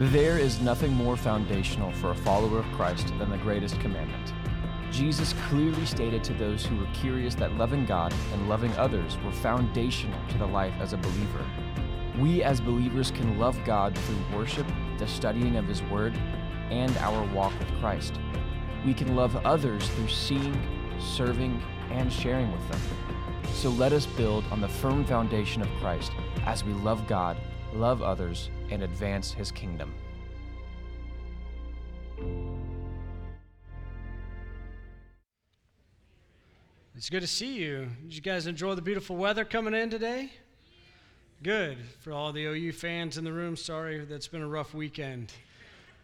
There is nothing more foundational for a follower of Christ than the greatest commandment. Jesus clearly stated to those who were curious that loving God and loving others were foundational to the life as a believer. We as believers can love God through worship, the studying of His Word, and our walk with Christ. We can love others through seeing, serving, and sharing with them. So let us build on the firm foundation of Christ as we love God, love others, and advance His kingdom. It's good to see you. Did you guys enjoy the beautiful weather coming in today? Good. For all the OU fans in the room, sorry that's been a rough weekend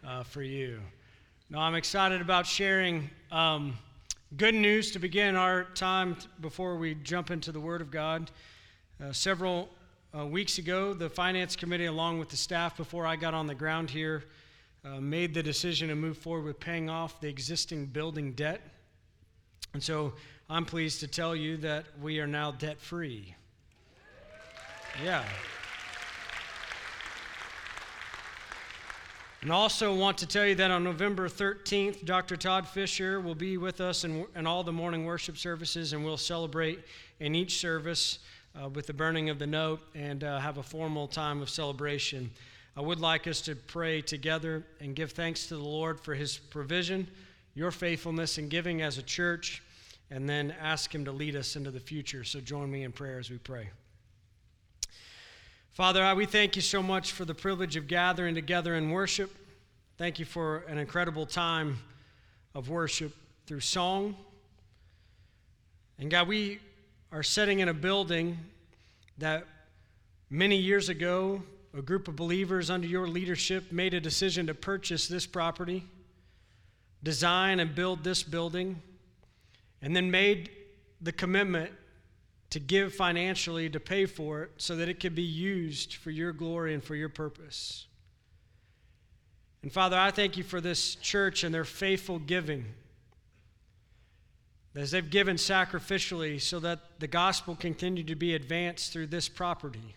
uh, for you. No, I'm excited about sharing um, good news to begin our time t- before we jump into the Word of God. Uh, several uh, weeks ago, the Finance Committee, along with the staff, before I got on the ground here, uh, made the decision to move forward with paying off the existing building debt. And so I'm pleased to tell you that we are now debt free. Yeah. And also want to tell you that on November 13th, Dr. Todd Fisher will be with us in, in all the morning worship services, and we'll celebrate in each service uh, with the burning of the note and uh, have a formal time of celebration. I would like us to pray together and give thanks to the Lord for his provision, your faithfulness in giving as a church, and then ask him to lead us into the future. So join me in prayer as we pray. Father, we thank you so much for the privilege of gathering together in worship. Thank you for an incredible time of worship through song. And God, we are sitting in a building that many years ago, a group of believers under your leadership made a decision to purchase this property, design and build this building, and then made the commitment to give financially to pay for it so that it could be used for your glory and for your purpose. And Father, I thank you for this church and their faithful giving. As they've given sacrificially so that the gospel continue to be advanced through this property.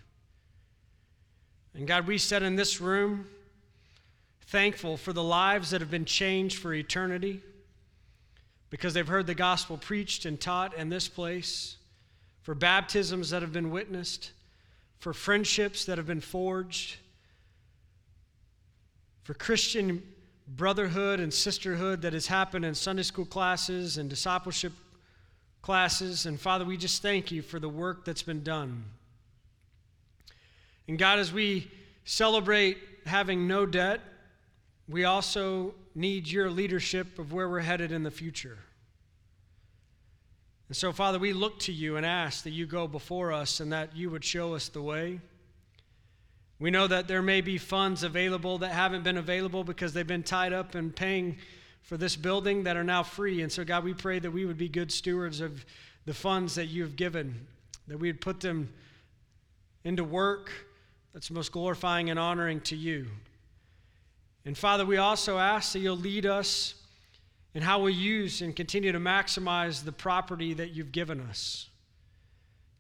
And God, we sit in this room thankful for the lives that have been changed for eternity because they've heard the gospel preached and taught in this place for baptisms that have been witnessed, for friendships that have been forged, for Christian brotherhood and sisterhood that has happened in Sunday school classes and discipleship classes. And Father, we just thank you for the work that's been done. And God, as we celebrate having no debt, we also need your leadership of where we're headed in the future. And so, Father, we look to you and ask that you go before us and that you would show us the way. We know that there may be funds available that haven't been available because they've been tied up in paying for this building that are now free. And so, God, we pray that we would be good stewards of the funds that you have given, that we would put them into work that's most glorifying and honoring to you. And Father, we also ask that you'll lead us in how we use and continue to maximize the property that you've given us.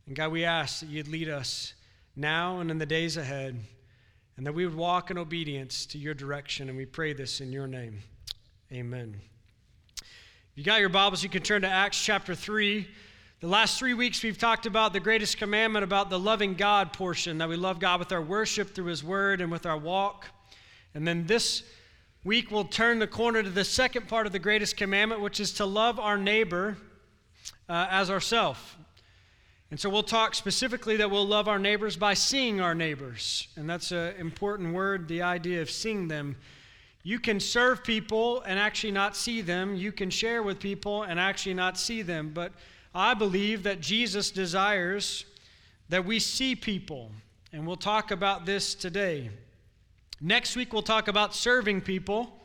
And God, we ask that you'd lead us now and in the days ahead, and that we would walk in obedience to your direction. And we pray this in your name. Amen. If you got your Bibles, you can turn to Acts chapter 3. The last three weeks, we've talked about the greatest commandment about the loving God portion, that we love God with our worship through His Word and with our walk. And then this week, we'll turn the corner to the second part of the greatest commandment, which is to love our neighbor uh, as ourself. And so we'll talk specifically that we'll love our neighbors by seeing our neighbors. And that's an important word, the idea of seeing them. You can serve people and actually not see them. You can share with people and actually not see them. But I believe that Jesus desires that we see people. And we'll talk about this today. Next week, we'll talk about serving people.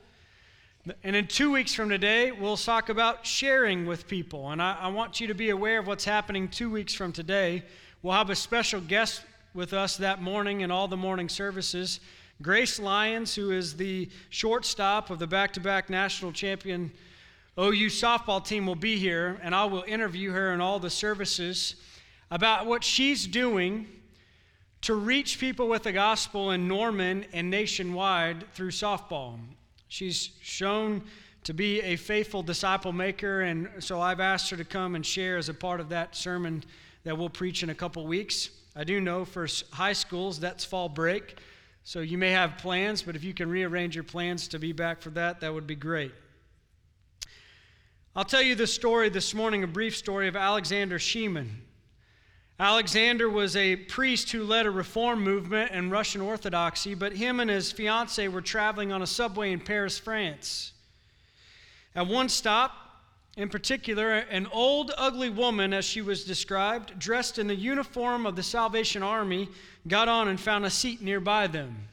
And in two weeks from today, we'll talk about sharing with people. And I, I, want you to be aware of what's happening two weeks from today. We'll have a special guest with us that morning in all the morning services. Grace Lyons, who is the shortstop of the back to back national champion OU softball team, will be here. And I will interview her in all the services about what she's doing to reach people with the gospel in Norman and nationwide through softball. She's shown to be a faithful disciple maker, and so I've asked her to come and share as a part of that sermon that we'll preach in a couple weeks. I do know for high schools that's fall break, so you may have plans, but if you can rearrange your plans to be back for that, that would be great. I'll tell you the story this morning, a brief story of Alexander Schmemann. Alexander was a priest who led a reform movement in Russian Orthodoxy, but him and his fiancee were traveling on a subway in Paris, France. At one stop, in particular, an old, ugly woman, as she was described, dressed in the uniform of the Salvation Army, got on and found a seat nearby them.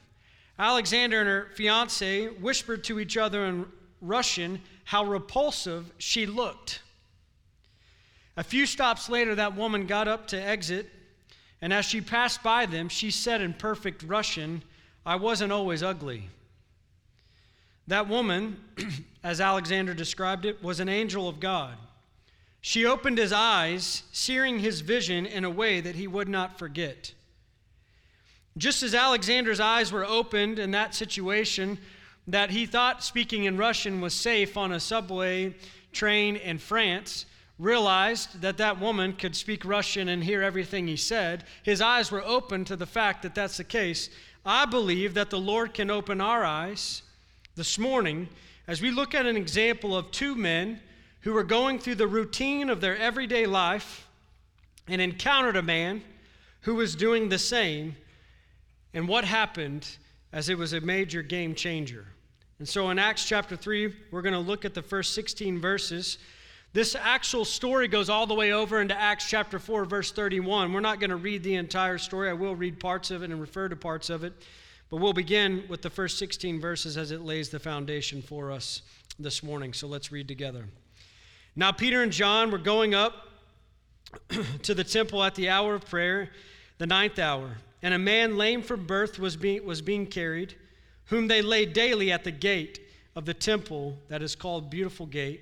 Alexander and her fiance whispered to each other in Russian how repulsive she looked. A few stops later, that woman got up to exit, and as she passed by them, she said in perfect Russian, I wasn't always ugly. That woman, as Alexander described it, was an angel of God. She opened his eyes, searing his vision in a way that he would not forget. Just as Alexander's eyes were opened in that situation, that he thought speaking in Russian was safe on a subway train in France, realized that that woman could speak Russian and hear everything he said, his eyes were open to the fact that that's the case. I believe that the Lord can open our eyes this morning as we look at an example of two men who were going through the routine of their everyday life and encountered a man who was doing the same, and what happened as it was a major game changer. And so in Acts chapter 3, we're going to look at the first 16 verses. This actual story goes all the way over into Acts chapter 4, verse 31. We're not going to read the entire story. I will read parts of it and refer to parts of it. But we'll begin with the first 16 verses as it lays the foundation for us this morning. So let's read together. Now, Peter and John were going up to the temple at the hour of prayer, the ninth hour, and a man lame from birth was being, was being carried, whom they laid daily at the gate of the temple that is called Beautiful Gate,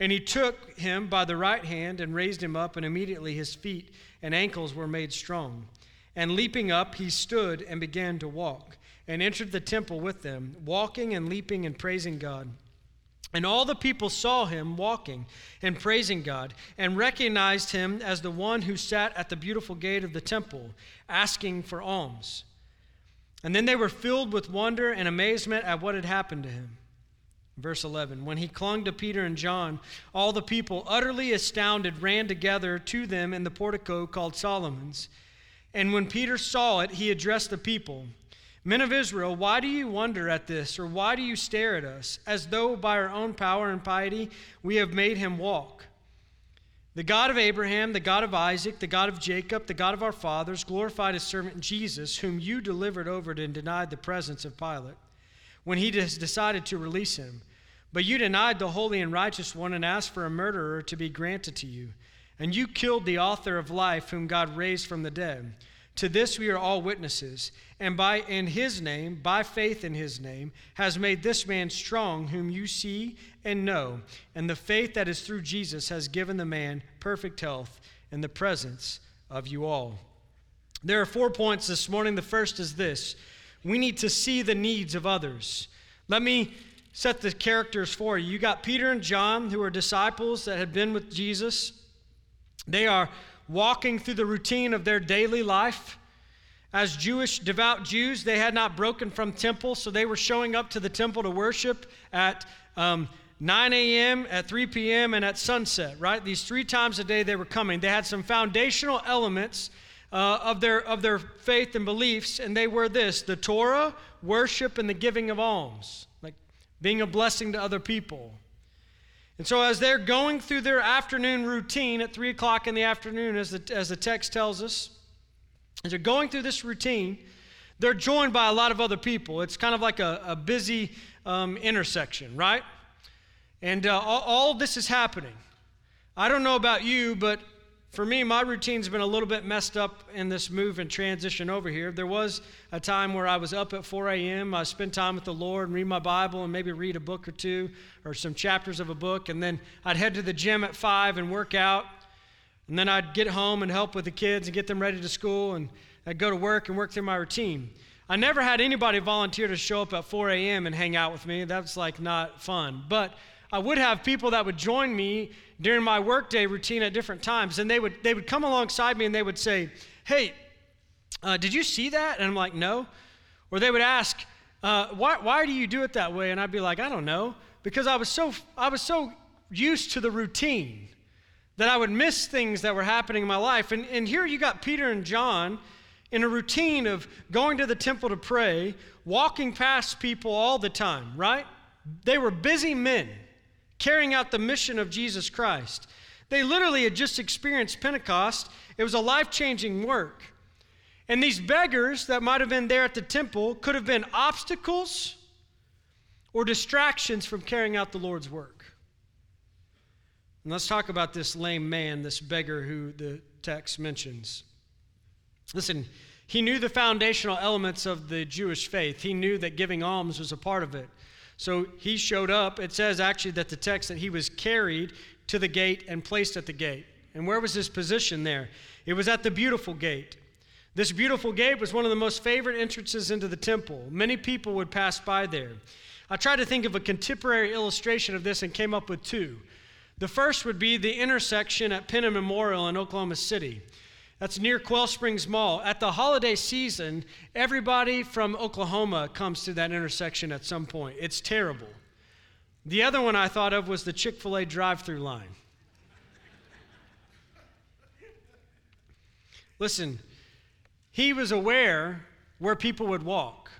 And he took him by the right hand and raised him up, and immediately his feet and ankles were made strong. And leaping up, he stood and began to walk, and entered the temple with them, walking and leaping and praising God. And all the people saw him walking and praising God, and recognized him as the one who sat at the beautiful gate of the temple, asking for alms. And then they were filled with wonder and amazement at what had happened to him. Verse 11 When he clung to Peter and John, all the people, utterly astounded, ran together to them in the portico called Solomon's. And when Peter saw it, he addressed the people Men of Israel, why do you wonder at this, or why do you stare at us, as though by our own power and piety we have made him walk? The God of Abraham, the God of Isaac, the God of Jacob, the God of our fathers, glorified his servant Jesus, whom you delivered over and denied the presence of Pilate, when he decided to release him. But you denied the holy and righteous one and asked for a murderer to be granted to you. And you killed the author of life, whom God raised from the dead. To this we are all witnesses. And by in his name, by faith in his name, has made this man strong, whom you see and know. And the faith that is through Jesus has given the man perfect health in the presence of you all. There are four points this morning. The first is this we need to see the needs of others. Let me set the characters for you. You got Peter and John, who are disciples that had been with Jesus. They are walking through the routine of their daily life. As Jewish devout Jews, they had not broken from temple, so they were showing up to the temple to worship at um, 9 a.m., at 3 p.m., and at sunset, right? These three times a day they were coming. They had some foundational elements uh, of, their, of their faith and beliefs, and they were this the Torah, worship, and the giving of alms, being a blessing to other people. And so, as they're going through their afternoon routine at 3 o'clock in the afternoon, as the, as the text tells us, as they're going through this routine, they're joined by a lot of other people. It's kind of like a, a busy um, intersection, right? And uh, all, all this is happening. I don't know about you, but for me, my routine's been a little bit messed up in this move and transition over here. There was a time where I was up at 4 a.m. I spend time with the Lord and read my Bible and maybe read a book or two or some chapters of a book. And then I'd head to the gym at 5 and work out. And then I'd get home and help with the kids and get them ready to school. And I'd go to work and work through my routine. I never had anybody volunteer to show up at 4 a.m. and hang out with me. That's like not fun. But I would have people that would join me during my workday routine at different times, and they would they would come alongside me and they would say, "Hey, uh, did you see that?" And I'm like, "No," or they would ask, uh, "Why why do you do it that way?" And I'd be like, "I don't know," because I was so I was so used to the routine that I would miss things that were happening in my life. And and here you got Peter and John in a routine of going to the temple to pray, walking past people all the time, right? They were busy men carrying out the mission of Jesus Christ. They literally had just experienced Pentecost, it was a life changing work. And these beggars that might have been there at the temple could have been obstacles or distractions from carrying out the Lord's work. And let's talk about this lame man, this beggar who the text mentions. Listen, he knew the foundational elements of the Jewish faith. He knew that giving alms was a part of it. So he showed up. It says actually that the text that he was carried to the gate and placed at the gate. And where was his position there? It was at the beautiful gate. This beautiful gate was one of the most favorite entrances into the temple. Many people would pass by there. I tried to think of a contemporary illustration of this and came up with two. The first would be the intersection at Penn Memorial in Oklahoma City. That's near Quail Springs Mall. At the holiday season, everybody from Oklahoma comes to that intersection at some point. It's terrible. The other one I thought of was the Chick fil A drive through line. Listen, he was aware where people would walk.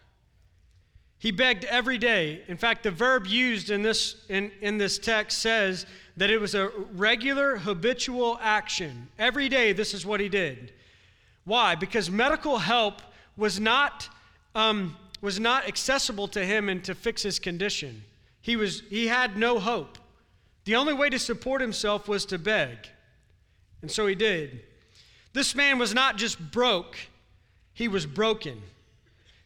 He begged every day. In fact, the verb used in this, in, in this text says that it was a regular, habitual action. Every day, this is what he did. Why? Because medical help was not, um, was not accessible to him and to fix his condition. He, was, he had no hope. The only way to support himself was to beg. And so he did. This man was not just broke, he was broken.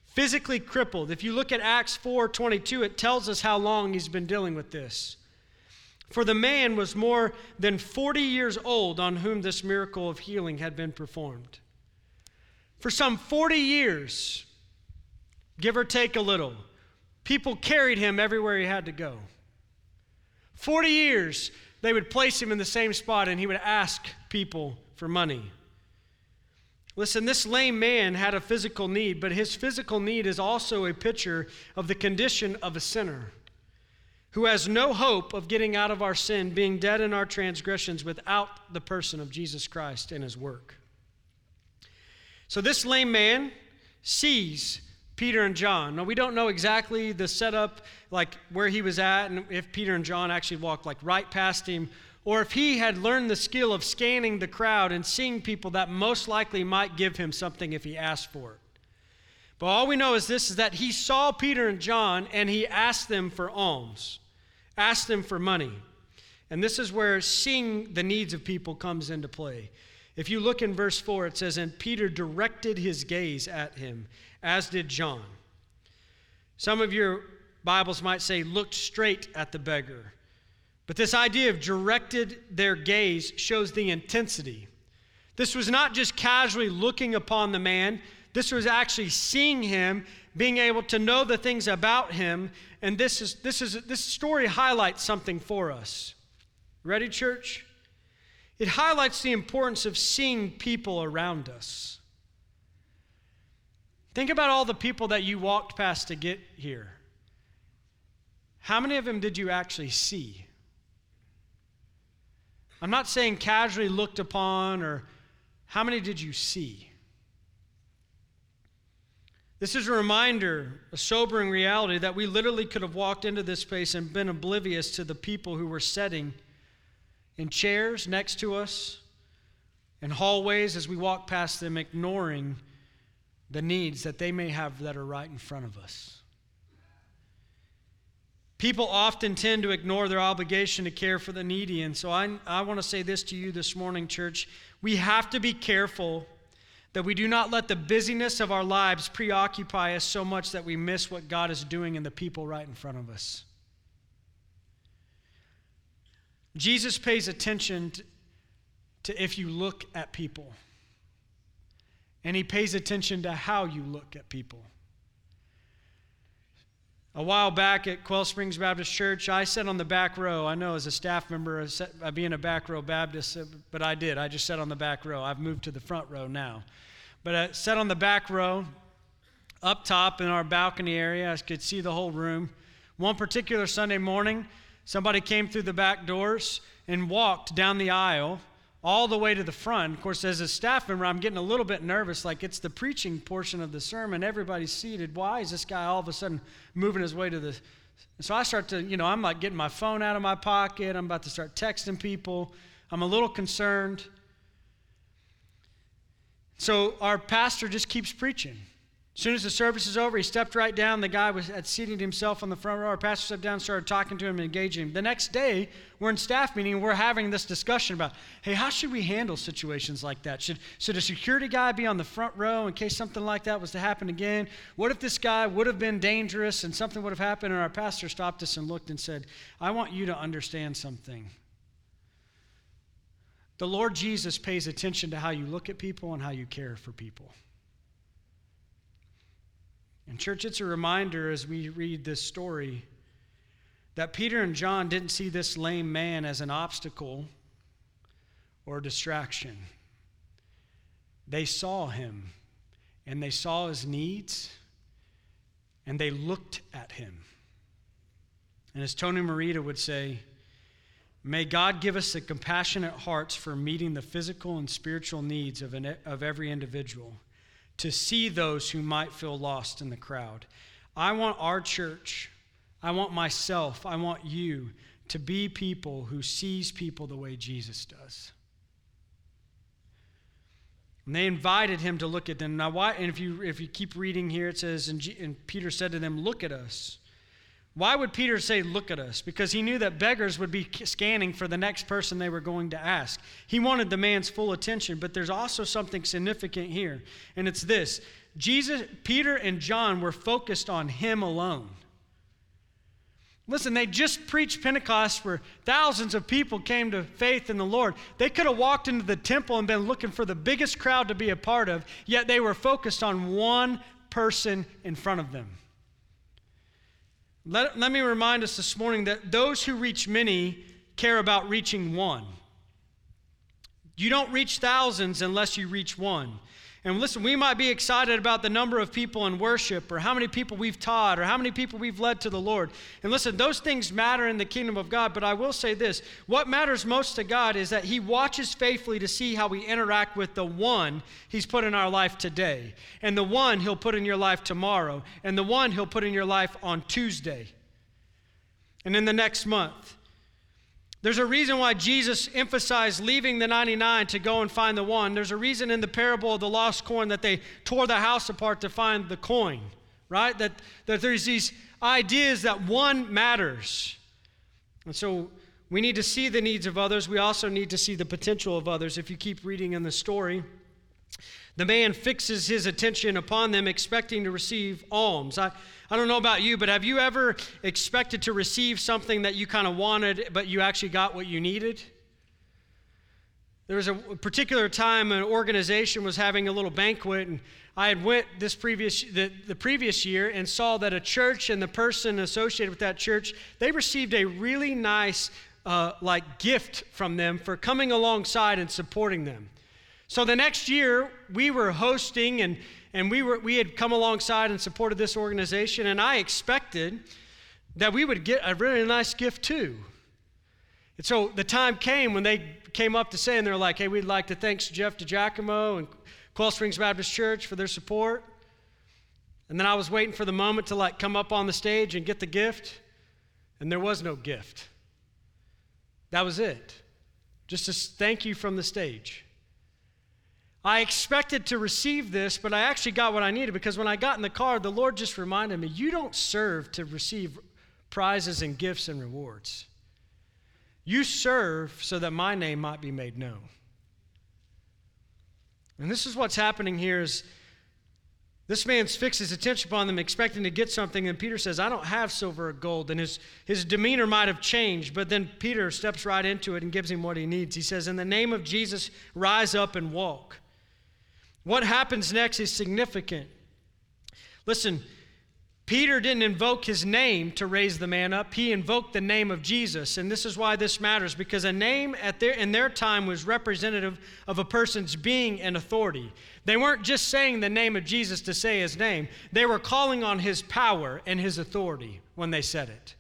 Physically crippled. If you look at Acts 4:22, it tells us how long he's been dealing with this. For the man was more than 40 years old on whom this miracle of healing had been performed. For some 40 years, give or take a little, people carried him everywhere he had to go. 40 years, they would place him in the same spot and he would ask people for money. Listen, this lame man had a physical need, but his physical need is also a picture of the condition of a sinner who has no hope of getting out of our sin, being dead in our transgressions without the person of Jesus Christ and his work. So this lame man sees Peter and John. Now, we don't know exactly the setup, like where he was at, and if Peter and John actually walked like right past him, or if he had learned the skill of scanning the crowd and seeing people that most likely might give him something if he asked for it. But all we know is this is that he saw Peter and John and he asked them for alms. Ask them for money. And this is where seeing the needs of people comes into play. If you look in verse 4, it says, And Peter directed his gaze at him, as did John. Some of your Bibles might say, looked straight at the beggar. But this idea of directed their gaze shows the intensity. This was not just casually looking upon the man, this was actually seeing him, being able to know the things about him, and this is this is this story highlights something for us. Ready, church? It highlights the importance of seeing people around us. Think about all the people that you walked past to get here. How many of them did you actually see? I'm not saying casually looked upon or how many did you see? This is a reminder, a sobering reality that we literally could have walked into this space and been oblivious to the people who were sitting in chairs next to us, in hallways as we walked past them, ignoring the needs that they may have that are right in front of us. People often tend to ignore their obligation to care for the needy. And so I, I want to say this to you this morning, church. We have to be careful that we do not let the busyness of our lives preoccupy us so much that we miss what God is doing in the people right in front of us. Jesus pays attention to, if you look at people, and he pays attention to how you look at people. A while back at Quail Springs Baptist Church, I sat on the back row. I know as a staff member, being a back row Baptist, uh, but I did. I just sat on the back row. I've moved to the front row now. But I sat on the back row, up top in our balcony area. I could see the whole room. One particular Sunday morning, somebody came through the back doors and walked down the aisle all the way to the front. Of course, as a staff member, I'm getting a little bit nervous. Like it's the preaching portion of the sermon. Everybody's seated. Why is this guy all of a sudden moving his way to the. So I start to, you know, I'm like getting my phone out of my pocket. I'm about to start texting people. I'm a little concerned. So our pastor just keeps preaching. As soon as the service is over, he stepped right down. The guy was had seated himself on the front row. Our pastor stepped down started talking to him and engaging him. The next day, we're in staff meeting and we're having this discussion about, hey, how should we handle situations like that? Should, should a security guy be on the front row in case something like that was to happen again? What if this guy would have been dangerous and something would have happened? And our pastor stopped us and looked and said, I want you to understand something. The Lord Jesus pays attention to how you look at people and how you care for people. And, church, it's a reminder as we read this story that Peter and John didn't see this lame man as an obstacle or distraction. They saw him and they saw his needs and they looked at him. And as Tony Merida would say, may God give us the compassionate hearts for meeting the physical and spiritual needs of, an, of every individual to see those who might feel lost in the crowd. I want our church, I want myself, I want you to be people who sees people the way Jesus does. And they invited him to look at them. Now, why? And if you if you keep reading here, it says, and, G, and Peter said to them, "Look at us." Why would Peter say, Look at us? Because he knew that beggars would be scanning for the next person they were going to ask. He wanted the man's full attention, but there's also something significant here, and it's this Jesus, Peter and John were focused on him alone. Listen, they just preached Pentecost where thousands of people came to faith in the Lord. They could have walked into the temple and been looking for the biggest crowd to be a part of, yet they were focused on one person in front of them. Let, let me remind us this morning that those who reach many care about reaching one. You don't reach thousands unless you reach one. And listen, we might be excited about the number of people in worship or how many people we've taught or how many people we've led to the Lord. And listen, those things matter in the kingdom of God, but I will say this what matters most to God is that He watches faithfully to see how we interact with the one He's put in our life today, and the one He'll put in your life tomorrow, and the one He'll put in your life on Tuesday, and in the next month. There's a reason why Jesus emphasized leaving the 99 to go and find the one. There's a reason in the parable of the lost coin that they tore the house apart to find the coin, right? That, that there's these ideas that one matters. And so we need to see the needs of others. We also need to see the potential of others. If you keep reading in the story, the man fixes his attention upon them, expecting to receive alms. I, I don't know about you, but have you ever expected to receive something that you kind of wanted, but you actually got what you needed? There was a particular time an organization was having a little banquet, and I had went this previous the, the previous year and saw that a church and the person associated with that church they received a really nice uh, like gift from them for coming alongside and supporting them. So the next year we were hosting and and we, were, we had come alongside and supported this organization, and I expected that we would get a really nice gift too. And so the time came when they came up to say, and they're like, hey, we'd like to thank Jeff DiGiacomo and Quail Springs Baptist Church for their support. And then I was waiting for the moment to like come up on the stage and get the gift, and there was no gift. That was it. Just a thank you from the stage. I expected to receive this, but I actually got what I needed because when I got in the car, the Lord just reminded me you don't serve to receive prizes and gifts and rewards. You serve so that my name might be made known. And this is what's happening here is this man's fixed his attention upon them, expecting to get something, and Peter says, I don't have silver or gold. And his, his demeanor might have changed, but then Peter steps right into it and gives him what he needs. He says, In the name of Jesus, rise up and walk. What happens next is significant. Listen, Peter didn't invoke his name to raise the man up. He invoked the name of Jesus. And this is why this matters because a name at their, in their time was representative of a person's being and authority. They weren't just saying the name of Jesus to say his name, they were calling on his power and his authority when they said it.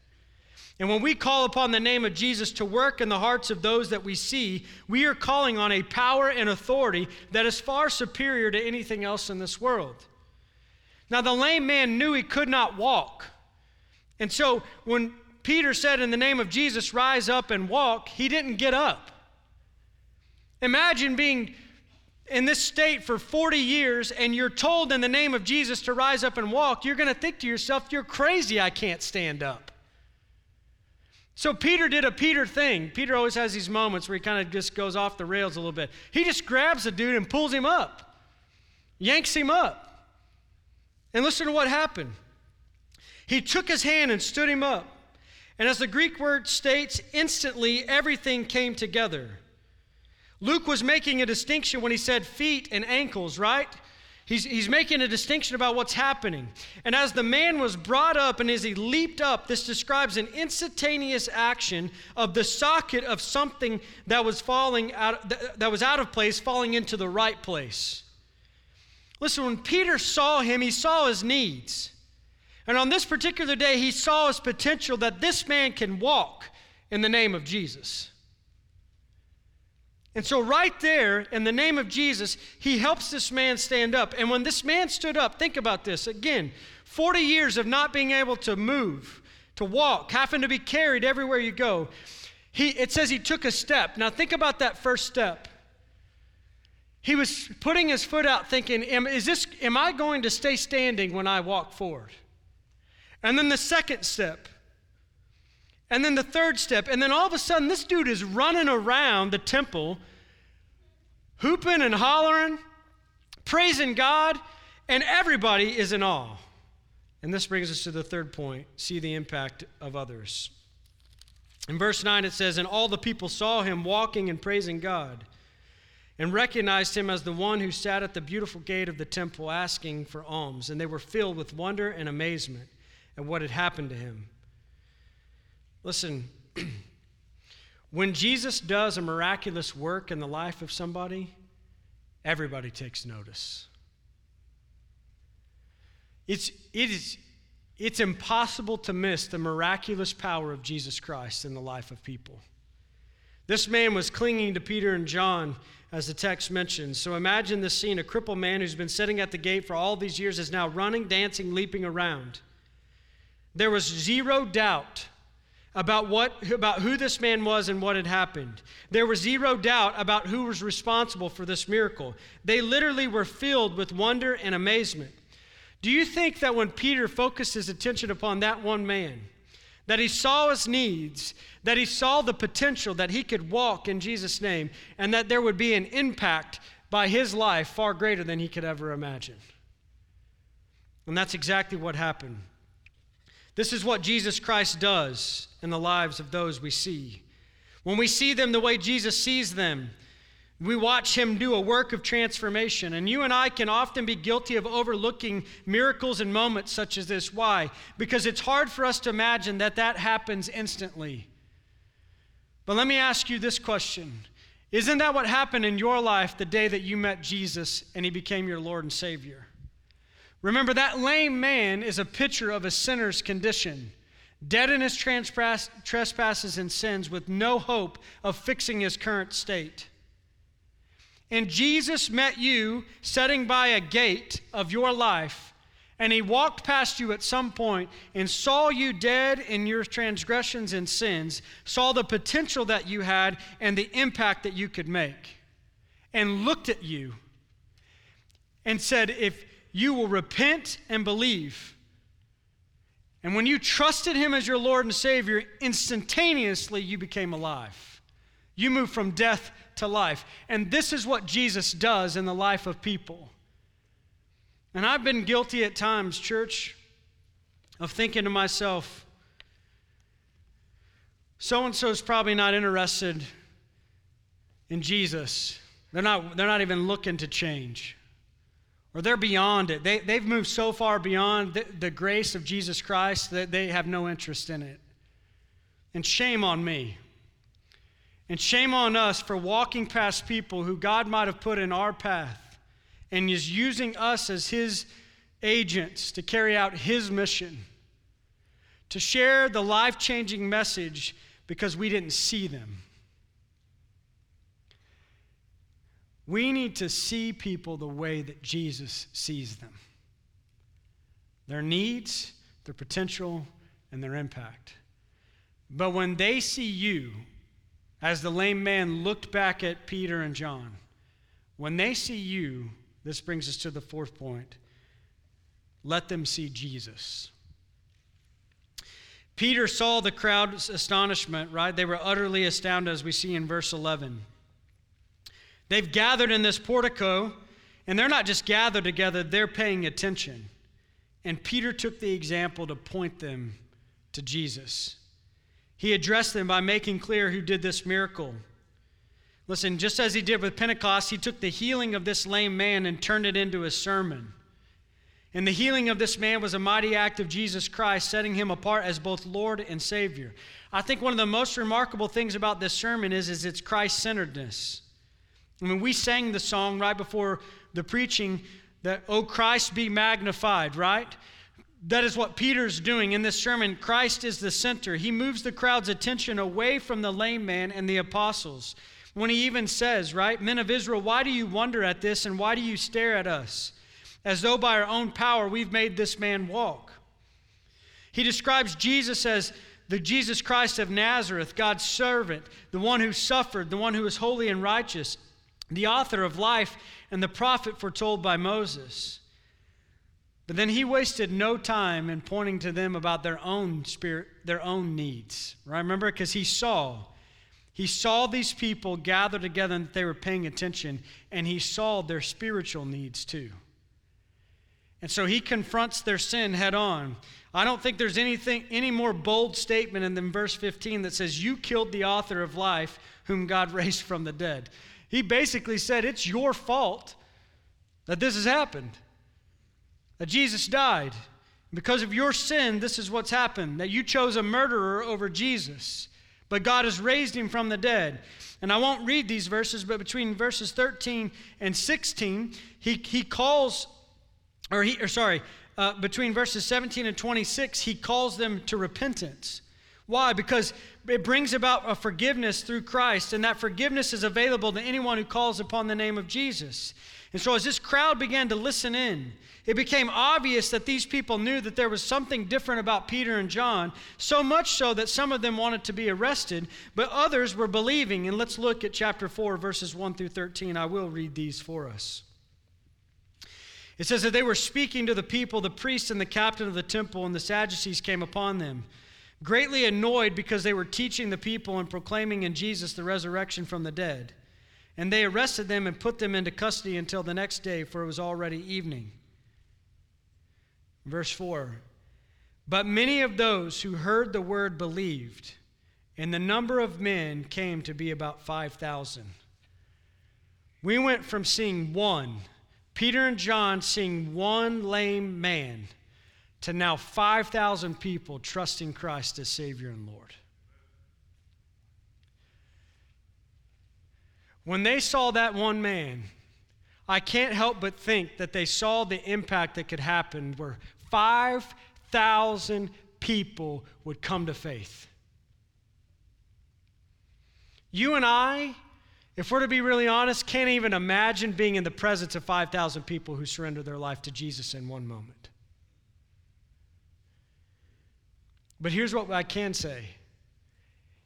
And when we call upon the name of Jesus to work in the hearts of those that we see, we are calling on a power and authority that is far superior to anything else in this world. Now, the lame man knew he could not walk. And so when Peter said, In the name of Jesus, rise up and walk, he didn't get up. Imagine being in this state for 40 years and you're told in the name of Jesus to rise up and walk. You're going to think to yourself, You're crazy, I can't stand up. So Peter did a Peter thing. Peter always has these moments where he kind of just goes off the rails a little bit. He just grabs the dude and pulls him up, yanks him up. And listen to what happened. He took his hand and stood him up. And as the Greek word states, instantly everything came together. Luke was making a distinction when he said feet and ankles, right? He's, he's making a distinction about what's happening. And as the man was brought up and as he leaped up, this describes an instantaneous action of the socket of something that was falling out, that was out of place, falling into the right place. Listen, when Peter saw him, he saw his needs. And on this particular day, he saw his potential that this man can walk in the name of Jesus. And so, right there, in the name of Jesus, he helps this man stand up. And when this man stood up, think about this again 40 years of not being able to move, to walk, having to be carried everywhere you go. He, it says he took a step. Now, think about that first step. He was putting his foot out thinking, am, is this, am I going to stay standing when I walk forward? And then the second step. And then the third step. And then all of a sudden, this dude is running around the temple, hooping and hollering, praising God, and everybody is in awe. And this brings us to the third point see the impact of others. In verse 9, it says, And all the people saw him walking and praising God and recognized him as the one who sat at the beautiful gate of the temple asking for alms. And they were filled with wonder and amazement at what had happened to him. Listen, when Jesus does a miraculous work in the life of somebody, everybody takes notice. It's, it is, it's impossible to miss the miraculous power of Jesus Christ in the life of people. This man was clinging to Peter and John as the text mentions. So imagine this scene a crippled man who's been sitting at the gate for all these years is now running, dancing, leaping around. There was zero doubt about what about who this man was and what had happened. There was zero doubt about who was responsible for this miracle. They literally were filled with wonder and amazement. Do you think that when Peter focused his attention upon that one man, that he saw his needs, that he saw the potential that he could walk in Jesus' name, and that there would be an impact by his life far greater than he could ever imagine. And that's exactly what happened. This is what Jesus Christ does in the lives of those we see. When we see them the way Jesus sees them, we watch him do a work of transformation. And you and I can often be guilty of overlooking miracles and moments such as this. Why? Because it's hard for us to imagine that that happens instantly. But let me ask you this question Isn't that what happened in your life the day that you met Jesus and he became your Lord and Savior? Remember, that lame man is a picture of a sinner's condition, dead in his trespasses and sins, with no hope of fixing his current state. And Jesus met you sitting by a gate of your life, and he walked past you at some point and saw you dead in your transgressions and sins, saw the potential that you had and the impact that you could make, and looked at you and said, If you will repent and believe, and when you trusted him as your Lord and Savior, instantaneously you became alive. You moved from death to life. And this is what Jesus does in the life of people. And I've been guilty at times, church, of thinking to myself, so and so is probably not interested in Jesus. They're not, they're not even looking to change. Or they're beyond it. They, they've moved so far beyond the, the grace of Jesus Christ that they have no interest in it. And shame on me. And shame on us for walking past people who God might have put in our path and is using us as His agents to carry out His mission, to share the life changing message because we didn't see them. We need to see people the way that Jesus sees them their needs, their potential, and their impact. But when they see you, as the lame man looked back at Peter and John, when they see you, this brings us to the fourth point let them see Jesus. Peter saw the crowd's astonishment, right? They were utterly astounded, as we see in verse 11. They've gathered in this portico, and they're not just gathered together, they're paying attention. And Peter took the example to point them to Jesus. He addressed them by making clear who did this miracle. Listen, just as he did with Pentecost, he took the healing of this lame man and turned it into a sermon. And the healing of this man was a mighty act of Jesus Christ, setting him apart as both Lord and Savior. I think one of the most remarkable things about this sermon is, is its Christ centeredness. I mean, we sang the song right before the preaching that, Oh Christ be magnified, right? That is what Peter's doing in this sermon. Christ is the center. He moves the crowd's attention away from the lame man and the apostles. When he even says, right, Men of Israel, why do you wonder at this and why do you stare at us? as though by our own power we've made this man walk. He describes Jesus as the Jesus Christ of Nazareth, God's servant, the one who suffered, the one who is holy and righteous, the author of life, and the prophet foretold by Moses. But then he wasted no time in pointing to them about their own spirit, their own needs. Right? Remember? Because he saw. He saw these people gather together and that they were paying attention, and he saw their spiritual needs too. And so he confronts their sin head on. I don't think there's anything any more bold statement than verse 15 that says, You killed the author of life, whom God raised from the dead. He basically said, It's your fault that this has happened, that Jesus died. Because of your sin, this is what's happened that you chose a murderer over Jesus, but God has raised him from the dead. And I won't read these verses, but between verses 13 and 16, he, he calls or he, or sorry, uh, between verses 17 and 26, he calls them to repentance. Why? Because it brings about a forgiveness through Christ, and that forgiveness is available to anyone who calls upon the name of Jesus. And so, as this crowd began to listen in, it became obvious that these people knew that there was something different about Peter and John, so much so that some of them wanted to be arrested, but others were believing. And let's look at chapter 4, verses 1 through 13. I will read these for us. It says that they were speaking to the people, the priests and the captain of the temple, and the Sadducees came upon them, greatly annoyed because they were teaching the people and proclaiming in Jesus the resurrection from the dead. And they arrested them and put them into custody until the next day, for it was already evening. Verse 4 But many of those who heard the word believed, and the number of men came to be about 5,000. We went from seeing one Peter and John seeing one lame man to now 5,000 people trusting Christ as Savior and Lord. When they saw that one man, I can't help but think that they saw the impact that could happen where 5,000 people would come to faith. You and I if we're to be really honest, can't even imagine being in the presence of 5,000 people who surrender their life to Jesus in one moment. But here's what I can say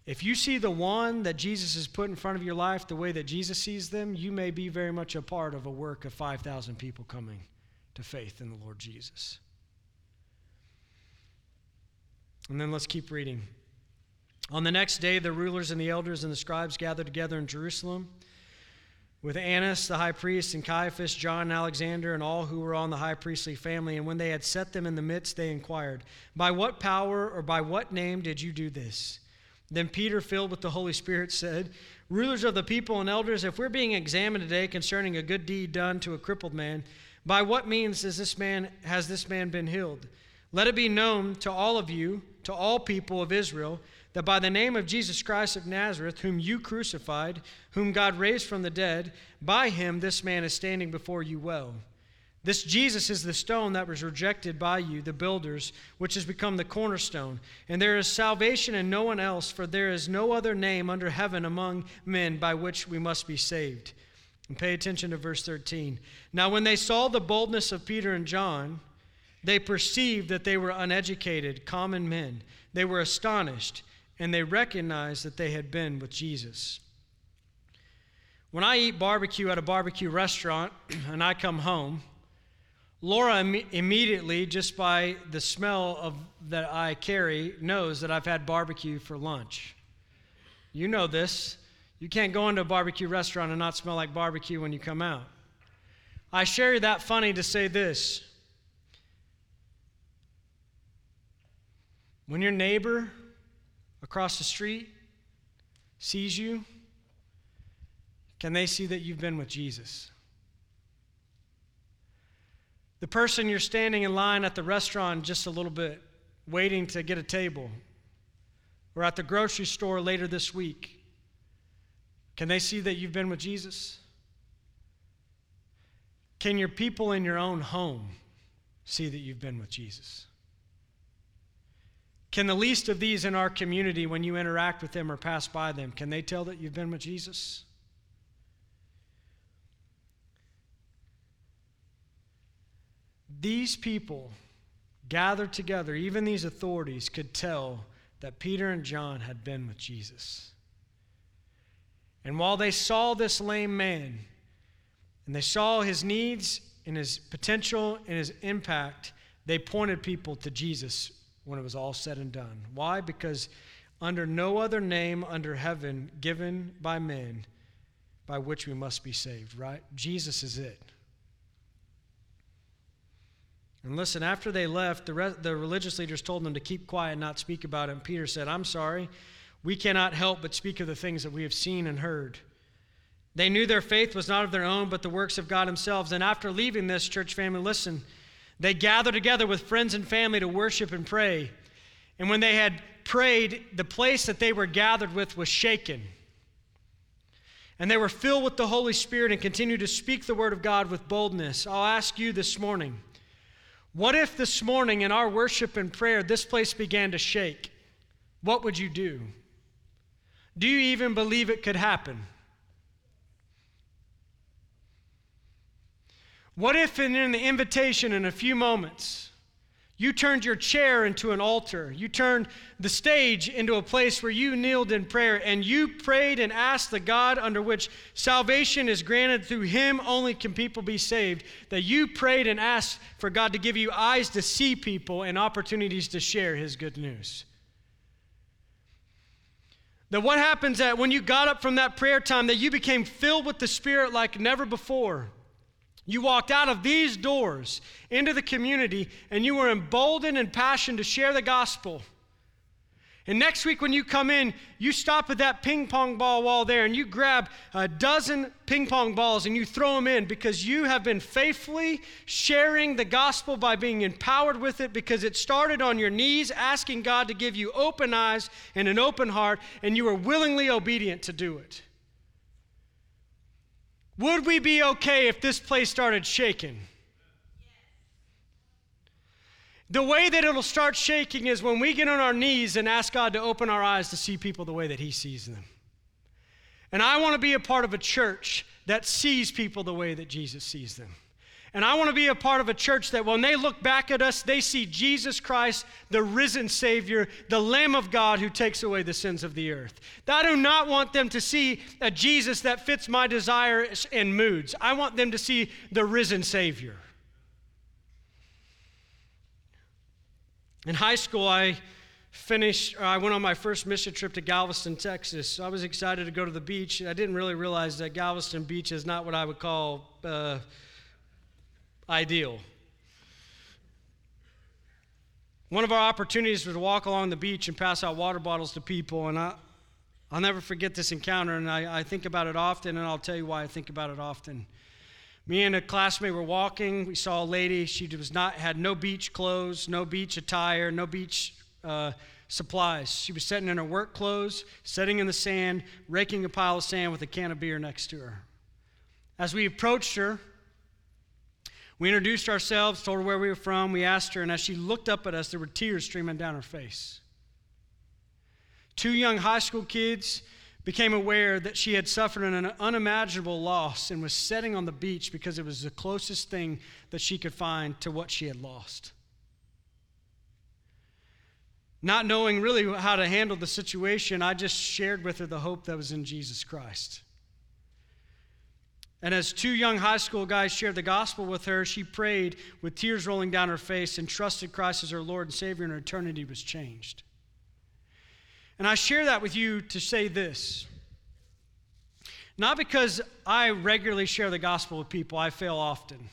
If you see the one that Jesus has put in front of your life the way that Jesus sees them, you may be very much a part of a work of 5,000 people coming to faith in the Lord Jesus. And then let's keep reading. On the next day, the rulers and the elders and the scribes gathered together in Jerusalem with Annas the high priest and Caiaphas, John and Alexander, and all who were on the high priestly family. And when they had set them in the midst, they inquired, By what power or by what name did you do this? Then Peter, filled with the Holy Spirit, said, Rulers of the people and elders, if we're being examined today concerning a good deed done to a crippled man, by what means this man, has this man been healed? Let it be known to all of you, to all people of Israel, that by the name of Jesus Christ of Nazareth, whom you crucified, whom God raised from the dead, by him this man is standing before you well. This Jesus is the stone that was rejected by you, the builders, which has become the cornerstone. And there is salvation in no one else, for there is no other name under heaven among men by which we must be saved. And pay attention to verse 13. Now, when they saw the boldness of Peter and John, they perceived that they were uneducated, common men. They were astonished, and they recognized that they had been with Jesus. When I eat barbecue at a barbecue restaurant and I come home, Laura Im- immediately, just by the smell of that I carry, knows that I've had barbecue for lunch. You know this. You can't go into a barbecue restaurant and not smell like barbecue when you come out. I share that funny to say this. When your neighbor across the street sees you, can they see that you've been with Jesus? The person you're standing in line at the restaurant just a little bit, waiting to get a table, or at the grocery store later this week, can they see that you've been with Jesus? Can your people in your own home see that you've been with Jesus? Can the least of these in our community, when you interact with them or pass by them, can they tell that you've been with Jesus? These people gathered together, even these authorities, could tell that Peter and John had been with Jesus. And while they saw this lame man, and they saw his needs and his potential and his impact, they pointed people to Jesus when it was all said and done. Why? Because under no other name under heaven given by men by which we must be saved, right? Jesus is it. And listen, after they left, the, re- the religious leaders told them to keep quiet and not speak about it. And Peter said, I'm sorry. We cannot help but speak of the things that we have seen and heard. They knew their faith was not of their own, but the works of God themselves. And after leaving this church family, listen, they gathered together with friends and family to worship and pray. And when they had prayed, the place that they were gathered with was shaken. And they were filled with the Holy Spirit and continued to speak the word of God with boldness. I'll ask you this morning what if this morning in our worship and prayer this place began to shake? What would you do? Do you even believe it could happen? What if in, the invitation in a few moments, you turned your chair into an altar. You turned the stage into a place where you kneeled in prayer and you prayed and asked the God under which salvation is granted through Him only can people be saved. That you prayed and asked for God to give you eyes to see people and opportunities to share His good news. That what happens that when you got up from that prayer time, that you became filled with the Spirit like never before. You walked out of these doors into the community and you were emboldened and passionate to share the gospel. And next week, when you come in, you stop at that ping pong ball wall there and you grab a dozen ping pong balls and you throw them in because you have been faithfully sharing the gospel by being empowered with it because it started on your knees asking God to give you open eyes and an open heart, and you were willingly obedient to do it. Would we be okay if this place started shaking? The way that it'll start shaking is when we get on our knees and ask God to open our eyes to see people the way that He sees them. And I want to be a part of a church that sees people the way that Jesus sees them. And I want to be a part of a church that when they look back at us, they see Jesus Christ, the risen Savior, the Lamb of God who takes away the sins of the earth. I do not want them to see a Jesus that fits my desires and moods. I want them to see the risen Savior. In high school, I finished, I went on my first mission trip to Galveston, Texas. I was excited to go to the beach. I didn't really realize that Galveston Beach is not what I would call. Uh, ideal. One of our opportunities was to walk along the beach and pass out water bottles to people, and I, I'll never forget this encounter, and I, I think about it often, and I'll tell you why I think about it often. Me and a classmate were walking. We saw a lady. She was not had no beach clothes, no beach attire, no beach uh, supplies. She was sitting in her work clothes, sitting in the sand, raking a pile of sand with a can of beer next to her. As we approached her, we introduced ourselves, told her where we were from. We asked her, and as she looked up at us, there were tears streaming down her face. Two young high school kids became aware that she had suffered an unimaginable loss and was sitting on the beach because it was the closest thing that she could find to what she had lost. Not knowing really how to handle the situation, I just shared with her the hope that was in Jesus Christ. And as two young high school guys shared the gospel with her, she prayed with tears rolling down her face and trusted Christ as her Lord and Savior, and her eternity was changed. And I share that with you to say this. Not because I regularly share the gospel with people, I fail often.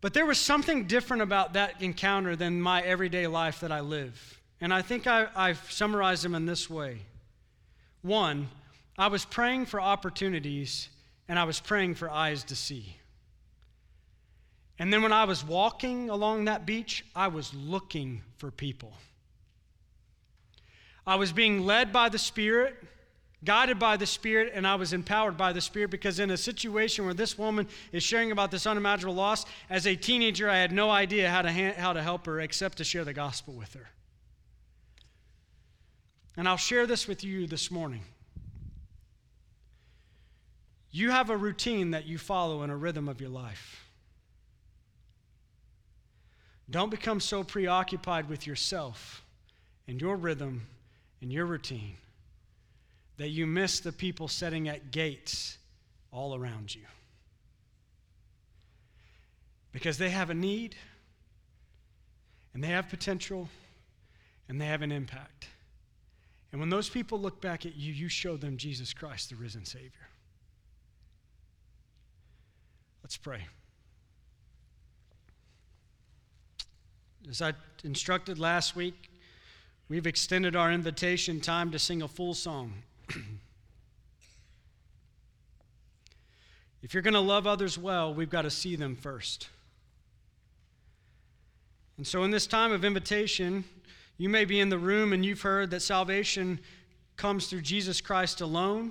But there was something different about that encounter than my everyday life that I live. And I think I, have summarized them in this way. One, I was praying for opportunities and I was praying for eyes to see. And then when I was walking along that beach, I was looking for people. I was being led by the Spirit, guided by the Spirit, and I was empowered by the Spirit because in a situation where this woman is sharing about this unimaginable loss, as a teenager, I had no idea how to, how to help her except to share the gospel with her. And I'll share this with you this morning. You have a routine that you follow in a rhythm of your life. Don't become so preoccupied with yourself and your rhythm and your routine that you miss the people sitting at gates all around you. Because they have a need, and they have potential, and they have an impact. And when those people look back at you, you show them Jesus Christ, the risen Savior. Let's pray. As I instructed last week, we've extended our invitation time to sing a full song. if you're going to love others well, we've got to see them first. And so, in this time of invitation, you may be in the room and you've heard that salvation comes through Jesus Christ alone.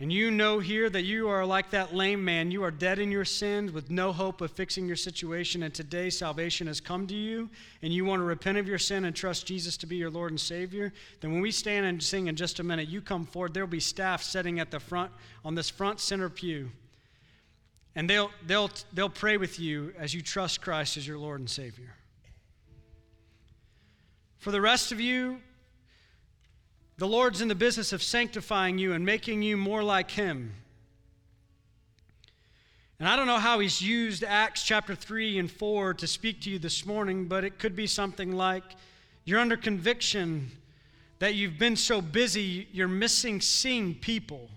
And you know here that you are like that lame man. You are dead in your sins with no hope of fixing your situation. And today salvation has come to you, and you want to repent of your sin and trust Jesus to be your Lord and Savior. Then, when we stand and sing in just a minute, you come forward. There will be staff sitting at the front on this front center pew. And they'll, they'll, they'll pray with you as you trust Christ as your Lord and Savior. For the rest of you, the Lord's in the business of sanctifying you and making you more like Him. And I don't know how He's used Acts chapter 3 and 4 to speak to you this morning, but it could be something like you're under conviction that you've been so busy, you're missing seeing people.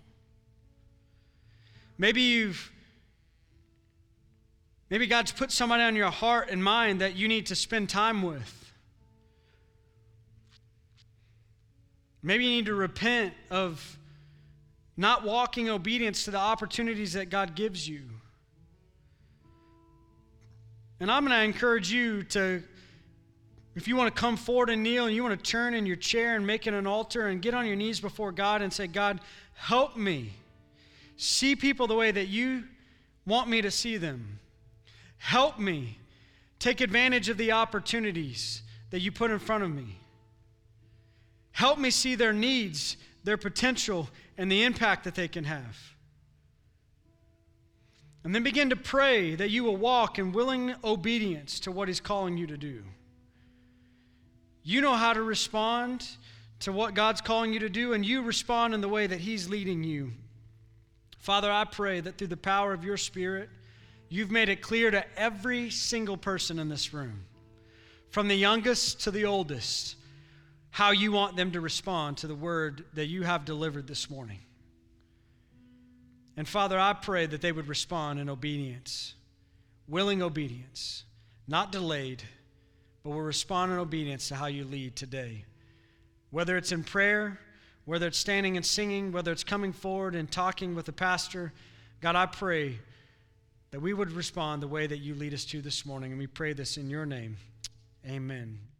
Maybe you've Maybe God's put somebody on your heart and mind that you need to spend time with. Maybe you need to repent of not walking obedience to the opportunities that God gives you. And I'm going to encourage you to, if you want to come forward and kneel and you want to turn in your chair and make it an altar and get on your knees before God and say, God, help me see people the way that you want me to see them. Help me take advantage of the opportunities that you put in front of me. Help me see their needs, their potential, and the impact that they can have. And then begin to pray that you will walk in willing obedience to what He's calling you to do. You know how to respond to what God's calling you to do, and you respond in the way that He's leading you. Father, I pray that through the power of your Spirit, you've made it clear to every single person in this room, from the youngest to the oldest, how you want them to respond to the word that you have delivered this morning. And Father, I pray that they would respond in obedience, willing obedience, not delayed, but will respond in obedience to how you lead today. Whether it's in prayer, whether it's standing and singing, whether it's coming forward and talking with the pastor, God, I pray that we would respond the way that you lead us to this morning. And we pray this in your name. Amen.